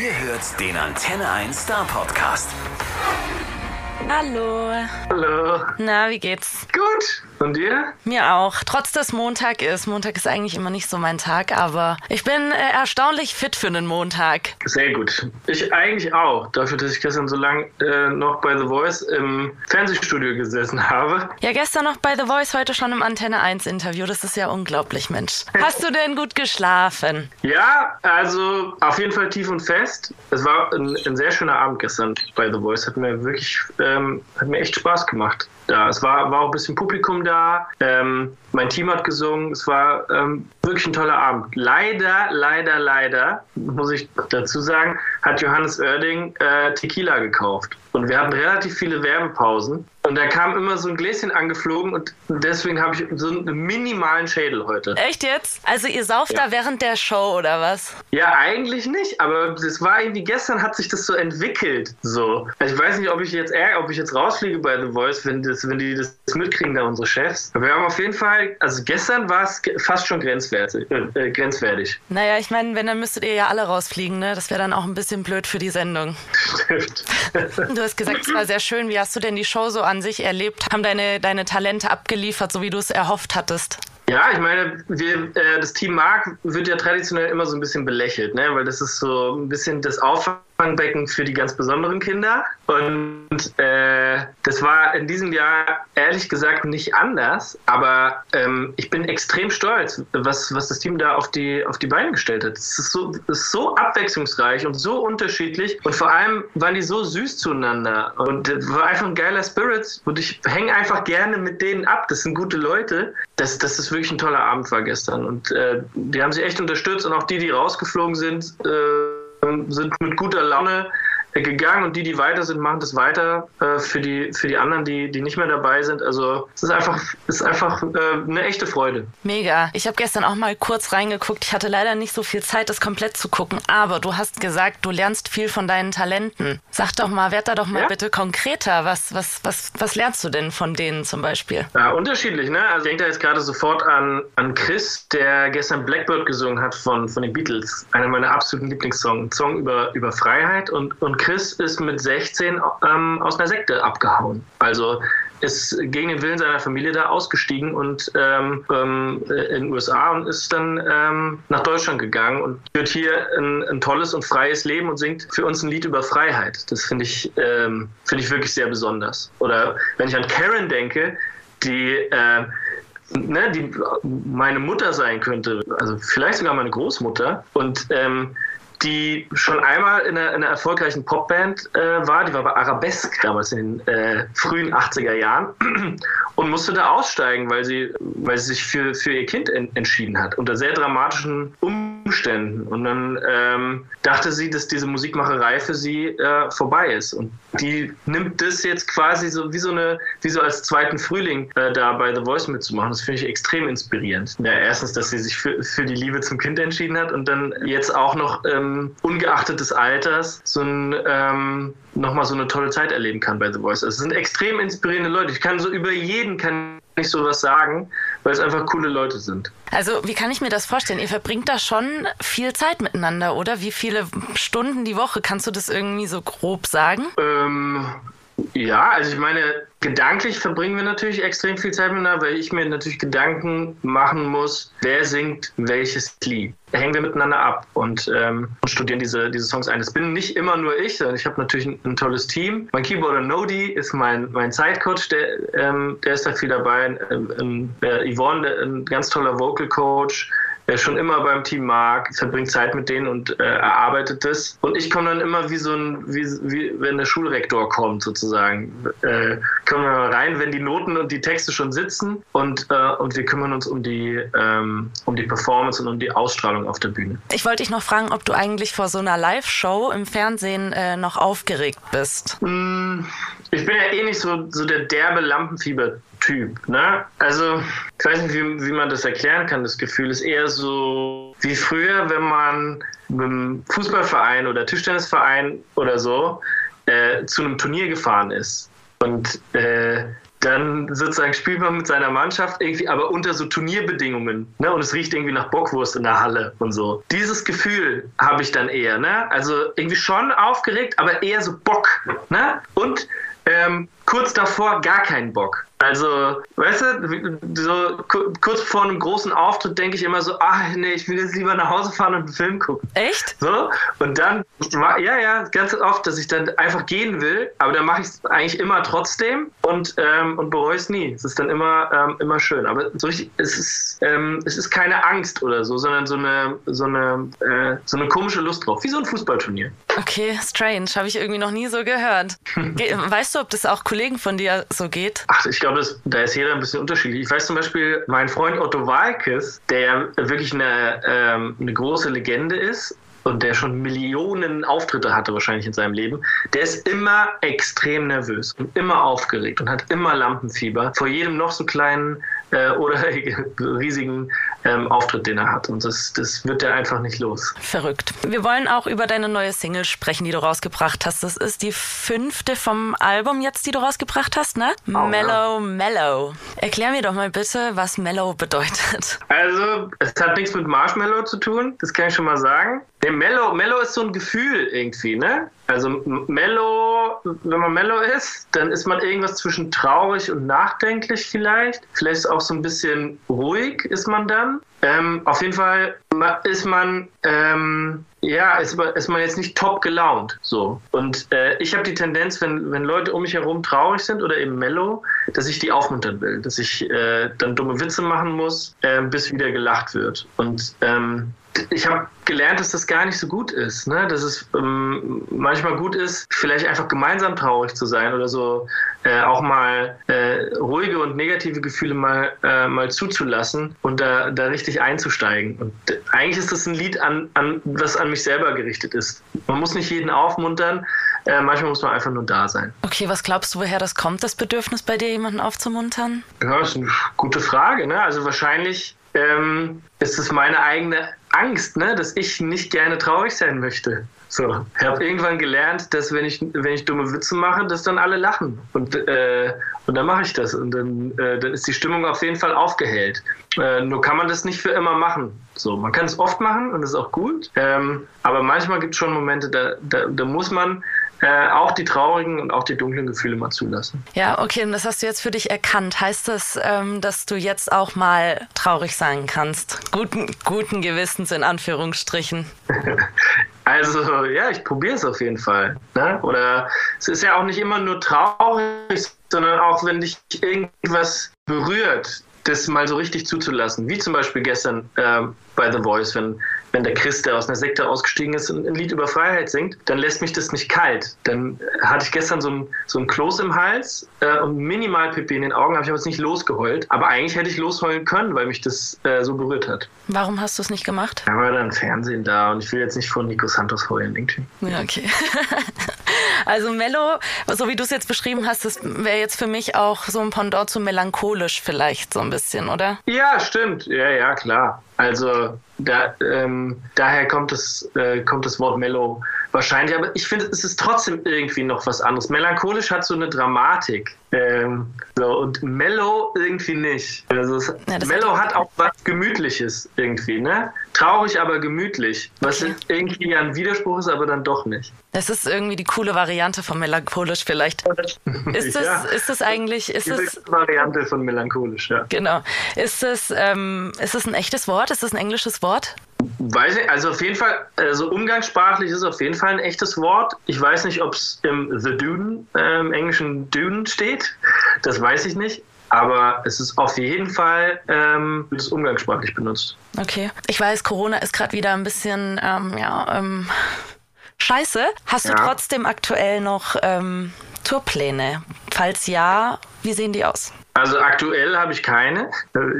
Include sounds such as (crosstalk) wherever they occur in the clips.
Ihr hört den Antenne 1 Star Podcast. Hallo. Hallo. Na, wie geht's? Gut. Und dir? Mir auch. Trotz dass Montag ist. Montag ist eigentlich immer nicht so mein Tag, aber ich bin äh, erstaunlich fit für einen Montag. Sehr gut. Ich eigentlich auch. Dafür, dass ich gestern so lange äh, noch bei The Voice im Fernsehstudio gesessen habe. Ja, gestern noch bei The Voice, heute schon im Antenne 1 Interview. Das ist ja unglaublich, Mensch. Hast du denn gut geschlafen? (laughs) Ja, also auf jeden Fall tief und fest. Es war ein, ein sehr schöner Abend gestern bei The Voice. Hat mir wirklich, ähm, hat mir echt Spaß gemacht da. Es war, war auch ein bisschen Publikum da. Ähm, mein Team hat gesungen. Es war ähm, wirklich ein toller Abend. Leider, leider, leider, muss ich dazu sagen, hat Johannes Oerding äh, Tequila gekauft. Und wir hatten relativ viele Werbepausen. Und da kam immer so ein Gläschen angeflogen und deswegen habe ich so einen minimalen Schädel heute. Echt jetzt? Also ihr sauft Ja. da während der Show oder was? Ja, eigentlich nicht, aber das war irgendwie gestern hat sich das so entwickelt. So. Also ich weiß nicht, ob ich jetzt ärg- ob ich jetzt rausfliege bei The Voice, wenn, das, wenn die das mitkriegen, da unsere Chefs. Aber wir haben auf jeden Fall, also gestern war es fast schon grenzwertig. Äh, äh, grenzwertig. Naja, ich meine, wenn, dann müsstet ihr ja alle rausfliegen, ne? Das wäre dann auch ein bisschen blöd für die Sendung. (laughs) Stimmt. Du hast gesagt, es war sehr schön. Wie hast du denn die Show so an sich erlebt? Haben deine, deine Talente abgeliefert, so wie du es erhofft hattest? Ja, ich meine, wir, äh, das Team Mark wird ja traditionell immer so ein bisschen belächelt, ne? weil das ist so ein bisschen das Auffangbecken für die ganz besonderen Kinder. Und äh, das war in diesem Jahr ehrlich gesagt nicht anders, aber ähm, ich bin extrem stolz, was, was das Team da auf die, auf die Beine gestellt hat. Es ist so, ist so abwechslungsreich und so unterschiedlich und vor allem waren die so süß zueinander und war einfach ein geiler Spirit und ich hänge einfach gerne mit denen ab. Das sind gute Leute. Das, das ist wirklich ein toller Abend war gestern und äh, die haben sich echt unterstützt und auch die, die rausgeflogen sind, äh, sind mit guter Laune gegangen und die, die weiter sind, machen das weiter äh, für, die, für die anderen, die, die nicht mehr dabei sind. Also es ist einfach, ist einfach äh, eine echte Freude. Mega. Ich habe gestern auch mal kurz reingeguckt. Ich hatte leider nicht so viel Zeit, das komplett zu gucken. Aber du hast gesagt, du lernst viel von deinen Talenten. Sag doch mal, werd da doch mal Ja? bitte konkreter. Was, was, was, was lernst du denn von denen zum Beispiel? Ja, unterschiedlich, ne? Also ich denke da jetzt gerade sofort an, an Chris, der gestern Blackbird gesungen hat von, von den Beatles. Einer meiner absoluten Lieblingssongs. Ein Song über, über Freiheit. Und, und Chris ist mit 16 ähm, aus einer Sekte abgehauen. Also ist gegen den Willen seiner Familie da ausgestiegen und ähm, ähm, in den USA und ist dann ähm, nach Deutschland gegangen und führt hier ein, ein tolles und freies Leben und singt für uns ein Lied über Freiheit. Das finde ich, ähm, finde ich wirklich sehr besonders. Oder wenn ich an Karen denke, die äh, ne, die meine Mutter sein könnte, also vielleicht sogar meine Großmutter und ähm, die schon einmal in einer, in einer erfolgreichen Popband äh, war, die war bei Arabesque damals in den äh, frühen 80er Jahren (clears throat) und musste da aussteigen, weil sie, weil sie sich für, für ihr Kind en entschieden hat, unter sehr dramatischen Umständen. Und dann ähm, dachte sie, dass diese Musikmacherei für sie äh, vorbei ist. Und die nimmt das jetzt quasi so wie so eine, wie so als zweiten Frühling äh, da bei The Voice mitzumachen. Das finde ich extrem inspirierend. Ja, erstens, dass sie sich für, für die Liebe zum Kind entschieden hat und dann jetzt auch noch ähm, ungeachtet des Alters so ein ähm, nochmal so eine tolle Zeit erleben kann bei The Voice. Es sind extrem inspirierende Leute. Ich kann so über jeden kann ich sowas sagen, weil es einfach coole Leute sind. Also, wie kann ich mir das vorstellen? Ihr verbringt da schon viel Zeit miteinander, oder? Wie viele Stunden die Woche? Kannst du das irgendwie so grob sagen? Ähm, ja, also ich meine, gedanklich verbringen wir natürlich extrem viel Zeit miteinander, weil ich mir natürlich Gedanken machen muss, wer singt welches Lied. Hängen wir miteinander ab und, ähm, und studieren diese, diese Songs ein. Das bin nicht immer nur ich, sondern ich habe natürlich ein, ein tolles Team. Mein Keyboarder Nodi ist mein, mein Sidecoach, der, ähm, der ist da viel dabei. Ähm, der Yvonne, ein ganz toller Vocal Coach der schon immer beim Team mag, verbringt Zeit mit denen und äh, erarbeitet das. Und ich komme dann immer wie so ein, wie, wie wenn der Schulrektor kommt sozusagen. Äh, kommen wir mal rein, wenn die Noten und die Texte schon sitzen und, äh, und wir kümmern uns um die, ähm, um die Performance und um die Ausstrahlung auf der Bühne. Ich wollte dich noch fragen, ob du eigentlich vor so einer Live-Show im Fernsehen äh, noch aufgeregt bist. Mm, Ich bin ja eh nicht so, so der derbe Lampenfieber-Typ. Ne? Also, ich weiß nicht, wie, wie man das erklären kann. Das Gefühl ist eher so wie früher, wenn man mit einem Fußballverein oder Tischtennisverein oder so äh, zu einem Turnier gefahren ist. Und äh, dann sozusagen spielt man mit seiner Mannschaft irgendwie, aber unter so Turnierbedingungen. Ne? Und es riecht irgendwie nach Bockwurst in der Halle und so. Dieses Gefühl habe ich dann eher. Ne? Also irgendwie schon aufgeregt, aber eher so Bock. Ne? Und ähm, kurz davor gar keinen Bock. Also, weißt du, so kurz vor einem großen Auftritt denke ich immer so, ach nee, ich will jetzt lieber nach Hause fahren und einen Film gucken. Echt? So, und dann, ja, ja, ganz oft, dass ich dann einfach gehen will, aber dann mache ich es eigentlich immer trotzdem und, ähm, und bereue es nie. Es ist dann immer, ähm, immer schön. Aber so richtig, es ist, ähm, es ist keine Angst oder so, sondern so eine, so eine, äh, so eine komische Lust drauf, wie so ein Fußballturnier. Okay, strange, habe ich irgendwie noch nie so gehört. weißt du, ob das auch Kollegen von dir so geht? Ach, ich glaube, da ist jeder ein bisschen unterschiedlich. Ich weiß zum Beispiel, mein Freund Otto Walkes, der wirklich eine, ähm, eine große Legende ist, und der schon Millionen Auftritte hatte wahrscheinlich in seinem Leben, der ist immer extrem nervös und immer aufgeregt und hat immer Lampenfieber vor jedem noch so kleinen äh, oder (laughs) riesigen ähm, Auftritt, den er hat. Und das, das wird er einfach nicht los. Verrückt. Wir wollen auch über deine neue Single sprechen, die du rausgebracht hast. Das ist die fünfte vom Album jetzt, die du rausgebracht hast, ne? Oh, Mellow, ja. Mellow. Erklär mir doch mal bitte, was Mellow bedeutet. Also, es hat nichts mit Marshmallow zu tun, das kann ich schon mal sagen. Der Mellow, Mellow ist so ein Gefühl irgendwie, ne? Also Mellow, wenn man Mellow ist, dann ist man irgendwas zwischen traurig und nachdenklich vielleicht. Vielleicht auch so ein bisschen ruhig ist man dann. Ähm, auf jeden Fall ist man, ähm, ja, ist, ist, man jetzt nicht top gelaunt. So. Und äh, ich habe die Tendenz, wenn, wenn Leute um mich herum traurig sind oder eben mellow, dass ich die aufmuntern will, dass ich äh, dann dumme Witze machen muss, äh, bis wieder gelacht wird. Und ähm, ich habe gelernt, dass das gar nicht so gut ist. Ne? Dass es ähm, manchmal gut ist, vielleicht einfach gemeinsam traurig zu sein oder so äh, auch mal äh, ruhige und negative Gefühle mal, äh, mal zuzulassen und da, da richtig einzusteigen. Und eigentlich ist das ein Lied, an, an, das an mich selber gerichtet ist. Man muss nicht jeden aufmuntern, äh, manchmal muss man einfach nur da sein. Okay, was glaubst du, woher das kommt, das Bedürfnis bei dir, jemanden aufzumuntern? Ja, das ist eine gute Frage. Ne? Also wahrscheinlich ähm, ist es meine eigene Angst, ne, dass ich nicht gerne traurig sein möchte. So, ich habe irgendwann gelernt, dass wenn ich, wenn ich dumme Witze mache, dass dann alle lachen. Und, äh, und dann mache ich das. Und dann, äh, dann ist die Stimmung auf jeden Fall aufgehellt. Äh, nur kann man das nicht für immer machen. So, man kann es oft machen und das ist auch gut. Ähm, aber manchmal gibt es schon Momente, da, da, da muss man äh, auch die traurigen und auch die dunklen Gefühle mal zulassen. Ja, okay, und das hast du jetzt für dich erkannt. Heißt das, ähm, dass du jetzt auch mal traurig sein kannst? Guten, guten Gewissens in Anführungsstrichen. (laughs) also ja, ich probiere es auf jeden Fall. Ne? Oder es ist ja auch nicht immer nur traurig, sondern auch wenn dich irgendwas berührt, das mal so richtig zuzulassen. Wie zum Beispiel gestern äh, bei The Voice, wenn wenn der Christ, der aus einer Sekte ausgestiegen ist, ein Lied über Freiheit singt, dann lässt mich das nicht kalt. Dann hatte ich gestern so ein, so ein Kloß im Hals äh, und minimal Pipi in den Augen, habe ich aber jetzt nicht losgeheult. Aber eigentlich hätte ich losheulen können, weil mich das äh, so berührt hat. Warum hast du es nicht gemacht? Da war dann Fernsehen da und ich will jetzt nicht von Nico Santos heulen, irgendwie. Ja, okay. (laughs) also Mello, so wie du es jetzt beschrieben hast, das wäre jetzt für mich auch so ein Pendant zu melancholisch vielleicht so ein bisschen, oder? Ja, stimmt. Ja, ja, klar. Also da, ähm, daher kommt das, äh, kommt das Wort Mellow wahrscheinlich. Aber ich finde, es ist trotzdem irgendwie noch was anderes. Melancholisch hat so eine Dramatik. Ähm, so, und Mellow irgendwie nicht. Also es, ja, Mellow hat auch was Gemütliches irgendwie, ne? Traurig, aber gemütlich. Was okay. irgendwie ein Widerspruch ist, aber dann doch nicht. Das ist irgendwie die coole Variante von melancholisch vielleicht. Ist das, (laughs) ja. ist das eigentlich... Ist die das, Variante von melancholisch, ja. Genau. Ist das, ähm, ist das ein echtes Wort? Ist das ein englisches Wort? Weiß ich, also auf jeden Fall, also umgangssprachlich ist auf jeden Fall ein echtes Wort. Ich weiß nicht, ob es im The Duden, äh, im englischen Duden steht. Das weiß ich nicht. Aber es ist auf jeden Fall ähm, es umgangssprachlich benutzt. Okay. Ich weiß, Corona ist gerade wieder ein bisschen, ähm, ja, ähm, scheiße. Hast ja. du trotzdem aktuell noch ähm, Tourpläne? Falls ja, wie sehen die aus? Also aktuell habe ich keine.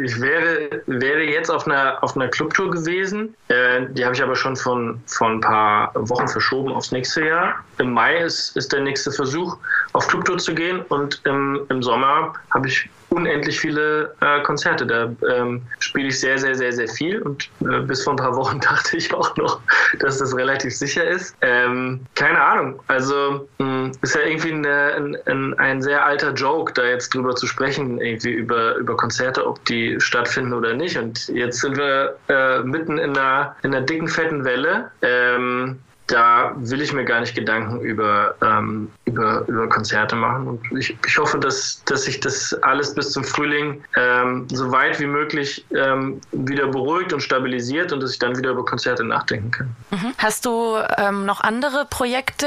Ich wäre, wäre jetzt auf einer, auf einer Clubtour gewesen. Äh, die habe ich aber schon von, von ein paar Wochen verschoben aufs nächste Jahr. Im Mai ist, ist der nächste Versuch, auf Clubtour zu gehen. Und im, im Sommer habe ich unendlich viele äh, Konzerte. Da ähm, spiele ich sehr, sehr, sehr, sehr viel und äh, bis vor ein paar Wochen (laughs) dachte ich auch noch, dass das relativ sicher ist. Ähm, keine Ahnung. Also mh, hm, ist ja irgendwie eine, ein, ein, ein, sehr alter Joke, da jetzt drüber zu sprechen, irgendwie über, über Konzerte, ob die stattfinden oder nicht. Und jetzt sind wir äh, mitten in einer, in einer dicken, fetten Welle. Ähm, da will ich mir gar nicht Gedanken über, ähm, über, über Konzerte machen. Und ich, ich hoffe, dass, dass sich das alles bis zum Frühling ähm, so weit wie möglich ähm, wieder beruhigt und stabilisiert und dass ich dann wieder über Konzerte nachdenken kann. Mhm. Hast du ähm, noch andere Projekte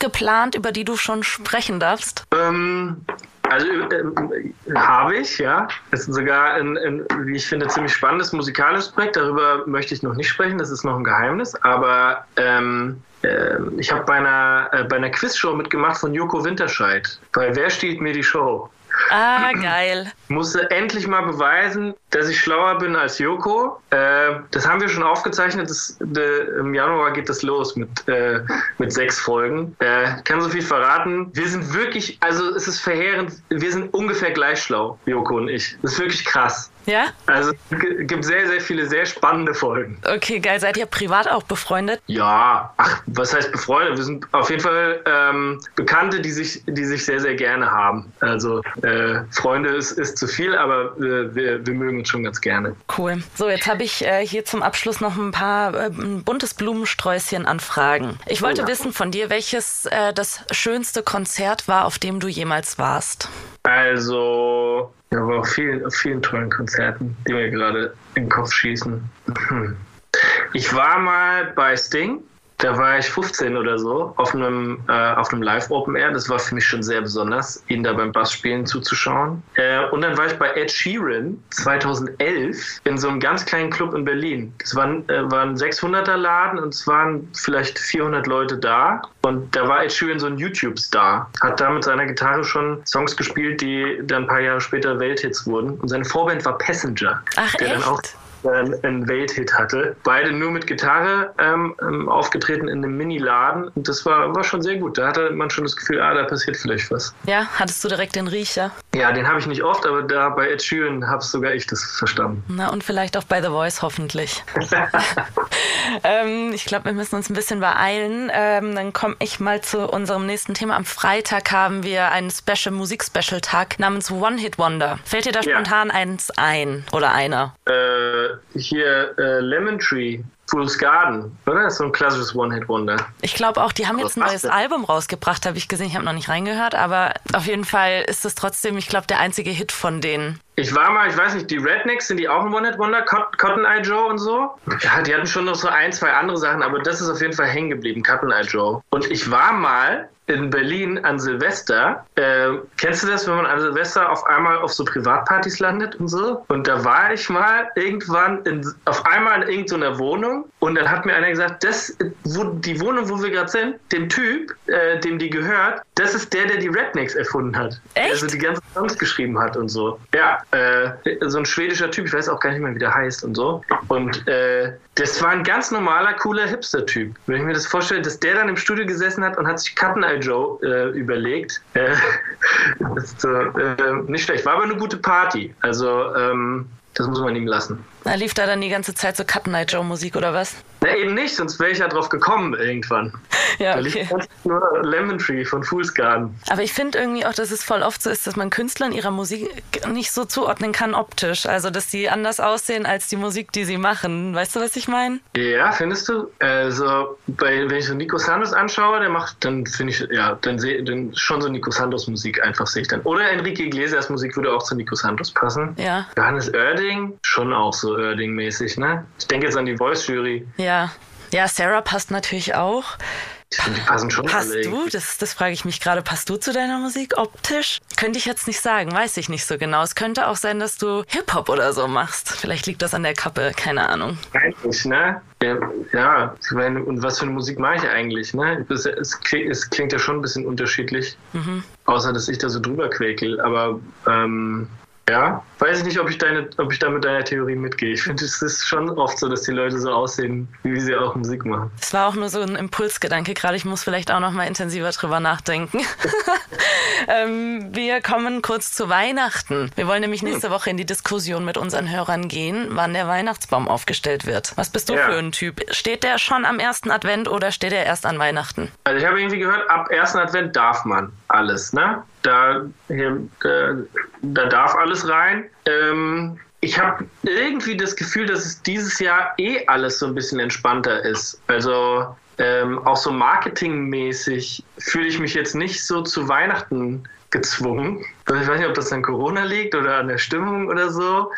geplant, über die du schon sprechen darfst? Ähm, also äh, habe ich, ja. Es ist sogar ein, ein, wie ich finde, ziemlich spannendes musikalisches Projekt. Darüber möchte ich noch nicht sprechen, das ist noch ein Geheimnis. Aber ähm, äh, ich habe bei einer, äh, bei einer Quizshow mitgemacht von Joko Winterscheid. Bei Wer stiehlt mir die Show? Ah, geil. Musste endlich mal beweisen, dass ich schlauer bin als Joko. Äh, das haben wir schon aufgezeichnet. Das, de, Im Januar geht das los mit, äh, mit sechs Folgen. Äh, kann so viel verraten. Wir sind wirklich, also es ist verheerend, wir sind ungefähr gleich schlau, Joko und ich. Das ist wirklich krass. Ja? Also es gibt sehr, sehr viele sehr spannende Folgen. Okay, geil. Seid ihr privat auch befreundet? Ja, ach, was heißt befreundet? Wir sind auf jeden Fall ähm, Bekannte, die sich, die sich sehr, sehr gerne haben. Also äh, Freunde ist, ist zu viel, aber äh, wir, wir mögen uns schon ganz gerne. Cool. So, jetzt habe ich äh, hier zum Abschluss noch ein paar äh, ein buntes Blumensträußchen an Fragen. Ich wollte ja. wissen von dir, welches äh, das schönste Konzert war, auf dem du jemals warst. Also ja, aber auf vielen, auf vielen tollen Konzerten, die mir gerade in den Kopf schießen. Ich war mal bei Sting da war ich 15 oder so auf einem, äh, auf einem Live Open Air. Das war für mich schon sehr besonders, ihn da beim Bassspielen zuzuschauen. Äh, und dann war ich bei Ed Sheeran 2011 in so einem ganz kleinen Club in Berlin. Das war, äh, war ein 600er Laden und es waren vielleicht 400 Leute da. Und da war Ed Sheeran so ein YouTube-Star. Hat da mit seiner Gitarre schon Songs gespielt, die dann ein paar Jahre später Welthits wurden. Und seine Vorband war Passenger. Ach, der echt? dann auch einen Welthit hatte. Beide nur mit Gitarre ähm, ähm, aufgetreten in einem Mini-Laden. Und das war, war schon sehr gut. Da hatte man schon das Gefühl, ah, da passiert vielleicht was. Ja, hattest du direkt den Riecher? Ja, den habe ich nicht oft, aber da bei Ed Sheeran habe sogar ich das verstanden. Na, und vielleicht auch bei The Voice hoffentlich. (laughs) (laughs) ähm, ich glaube, wir müssen uns ein bisschen beeilen. Ähm, dann komme ich mal zu unserem nächsten Thema. Am Freitag haben wir einen Special Musik-Special-Tag namens One Hit Wonder. Fällt dir da spontan ja. eins ein oder einer? Äh, hier äh, Lemon Tree, Fool's Garden, oder? Das ist so ein klassisches One-Hit-Wonder. Ich glaube auch, die haben jetzt ein neues Album rausgebracht, habe ich gesehen. Ich habe noch nicht reingehört, aber auf jeden Fall ist es trotzdem, ich glaube, der einzige Hit von denen. Ich war mal, ich weiß nicht, die Rednecks, sind die auch ein One-Hit-Wonder? Cotton Eye Joe und so? Ja, die hatten schon noch so ein, zwei andere Sachen, aber das ist auf jeden Fall hängen geblieben, Cotton Eye Joe. Und ich war mal in Berlin an Silvester. Äh, kennst du das, wenn man an Silvester auf einmal auf so Privatpartys landet und so? Und da war ich mal irgendwann in, auf einmal in irgendeiner Wohnung und dann hat mir einer gesagt, das, wo, die Wohnung, wo wir gerade sind, dem Typ, äh, dem die gehört, das ist der, der die Rednecks erfunden hat. Echt? Also die ganzen Songs geschrieben hat und so. Ja, äh, so ein schwedischer Typ, ich weiß auch gar nicht mehr, wie der heißt und so. Und äh, das war ein ganz normaler, cooler Hipster-Typ. Wenn ich mir das vorstelle, dass der dann im Studio gesessen hat und hat sich Cutten Eye Joe äh, überlegt. Äh, (laughs) ist, äh, nicht schlecht. War aber eine gute Party. Also ähm, das muss man ihm lassen. Na, lief da dann die ganze Zeit so Cut Night Joe Musik oder was? Na, eben nicht, sonst wäre ich ja drauf gekommen irgendwann. (laughs) Ja, okay. Da lief nur Lemon Tree von Fool's Garden. Aber ich finde irgendwie auch, dass es voll oft so ist, dass man Künstlern ihrer Musik nicht so zuordnen kann optisch. Also, dass sie anders aussehen als die Musik, die sie machen. Weißt du, was ich meine? Ja, findest du? Also, bei, wenn ich so Nico Santos anschaue, der macht, dann finde ich, ja, dann sehe dann schon so Nico Santos Musik einfach sehe ich dann. Oder Enrique Iglesias Musik würde auch zu Nico Santos passen. Ja. Johannes Oerding, schon auch so Oerding-mäßig, ne? Ich denke jetzt an die Voice-Jury. Ja. Ja, Sarah passt natürlich auch. Die passen schon Passt du? Das, das frage ich mich gerade. Passt du zu deiner Musik optisch? Könnte ich jetzt nicht sagen, weiß ich nicht so genau. Es könnte auch sein, dass du Hip-Hop oder so machst. Vielleicht liegt das an der Kappe, keine Ahnung. Eigentlich, ne? Ja, meine, und was für eine Musik mache ich eigentlich, ne? Es, es, klingt, es klingt, ja schon ein bisschen unterschiedlich. Mhm. Außer, dass ich da so drüber quäkel. Aber ähm, Ja, weiß ich nicht, ob ich, deine, ob ich da mit deiner Theorie mitgehe. Ich finde, es ist schon oft so, dass die Leute so aussehen, wie sie auch Musik machen. Das war auch nur so ein Impulsgedanke gerade. Ich muss vielleicht auch noch mal intensiver drüber nachdenken. (laughs) ähm, wir kommen kurz zu Weihnachten. Wir wollen nämlich nächste Woche in die Diskussion mit unseren Hörern gehen, wann der Weihnachtsbaum aufgestellt wird. Was bist du ja. für ein Typ? Steht der schon am ersten Advent oder steht der erst an Weihnachten? Also ich habe irgendwie gehört, ab ersten Advent darf man alles, ne? Da, da, da darf alles rein. Ähm, ich habe irgendwie das Gefühl, dass es dieses Jahr eh alles so ein bisschen entspannter ist. Also ähm, auch so marketingmäßig fühle ich mich jetzt nicht so zu Weihnachten gezwungen. Ich weiß nicht, ob das an Corona liegt oder an der Stimmung oder so.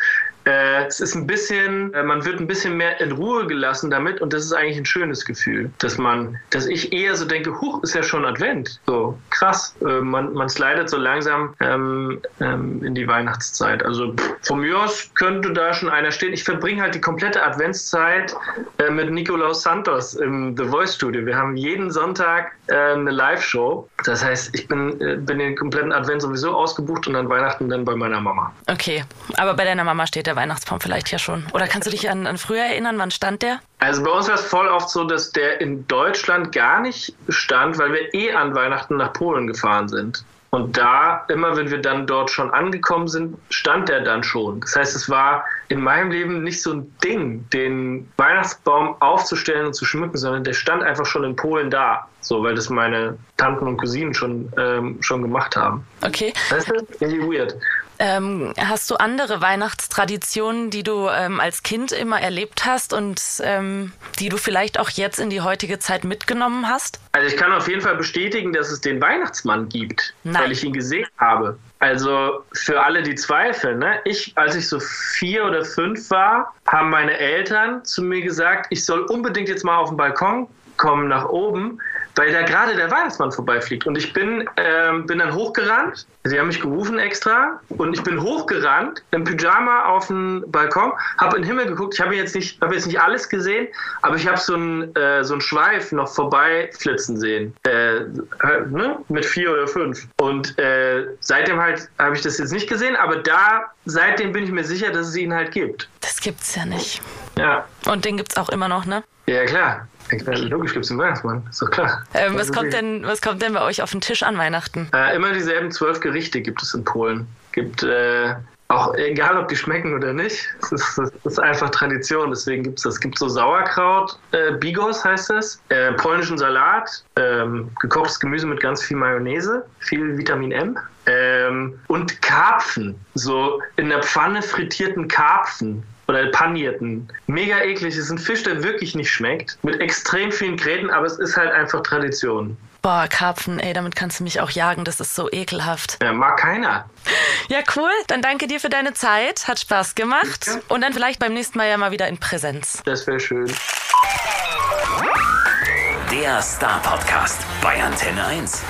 Äh, es ist ein bisschen, äh, man wird ein bisschen mehr in Ruhe gelassen damit und das ist eigentlich ein schönes Gefühl, dass man, dass ich eher so denke, huch, ist ja schon Advent. So, krass. Äh, man, man slidet so langsam ähm, ähm, in die Weihnachtszeit. Also pff, von mir aus könnte da schon einer stehen. Ich verbringe halt die komplette Adventszeit äh, mit Nikolaus Santos im The Voice Studio. Wir haben jeden Sonntag äh, eine Live-Show. Das heißt, ich bin, äh, bin den kompletten Advent sowieso ausgebucht und an Weihnachten dann bei meiner Mama. Okay, aber bei deiner Mama steht der Weihnachtsbaum vielleicht ja schon. Oder kannst du dich an, an früher erinnern? Wann stand der? Also bei uns war es voll oft so, dass der in Deutschland gar nicht stand, weil wir eh an Weihnachten nach Polen gefahren sind. Und da, immer wenn wir dann dort schon angekommen sind, stand der dann schon. Das heißt, es war in meinem Leben nicht so ein Ding, den Weihnachtsbaum aufzustellen und zu schmücken, sondern der stand einfach schon in Polen da. So, weil das meine Tanten und Cousinen schon, ähm, schon gemacht haben. Okay. Weißt du? Irgendwie weird. Ähm, hast du andere Weihnachtstraditionen, die du ähm, als Kind immer erlebt hast und ähm, die du vielleicht auch jetzt in die heutige Zeit mitgenommen hast? Also ich kann auf jeden Fall bestätigen, dass es den Weihnachtsmann gibt, Nein. weil ich ihn gesehen habe. Also für alle, die zweifeln, ne? ich, als ich so vier oder fünf war, haben meine Eltern zu mir gesagt, ich soll unbedingt jetzt mal auf den Balkon kommen nach oben, weil da gerade der Weihnachtsmann vorbeifliegt. Und ich bin, ähm, bin dann hochgerannt. Sie haben mich gerufen extra. Und ich bin hochgerannt im Pyjama auf den Balkon, habe in den Himmel geguckt. Ich habe jetzt, nicht, hab jetzt nicht alles gesehen, aber ich habe so einen äh, so Schweif noch vorbeiflitzen sehen. Äh, ne? Mit vier oder fünf. Und äh, seitdem halt habe ich das jetzt nicht gesehen, aber da, seitdem bin ich mir sicher, dass es ihn halt gibt. Das gibt's ja nicht. Ja. Und den gibt's auch immer noch, ne? Ja, klar. Logisch gibt es den Weihnachtsmann, ist doch klar. Ähm, was, kommt denn, was kommt denn bei euch auf den Tisch an Weihnachten? Äh, immer dieselben zwölf Gerichte gibt es in Polen. Gibt äh, auch egal, ob die schmecken oder nicht. Es ist, ist, einfach Tradition, deswegen gibt es das. Es gibt so Sauerkraut, äh, Bigos heißt es, äh, polnischen Salat, ähm, gekochtes Gemüse mit ganz viel Mayonnaise, viel Vitamin M. Ähm, und Karpfen, so in der Pfanne frittierten Karpfen oder panierten. Mega eklig. Es ist ein Fisch, der wirklich nicht schmeckt. Mit extrem vielen Gräten, aber es ist halt einfach Tradition. Boah, Karpfen, ey, damit kannst du mich auch jagen. Das ist so ekelhaft. Ja, mag keiner. Ja, cool. Dann danke dir für deine Zeit. Hat Spaß gemacht. Ja. Und dann vielleicht beim nächsten Mal ja mal wieder in Präsenz. Das wäre schön. Der Star Podcast bei Antenne 1.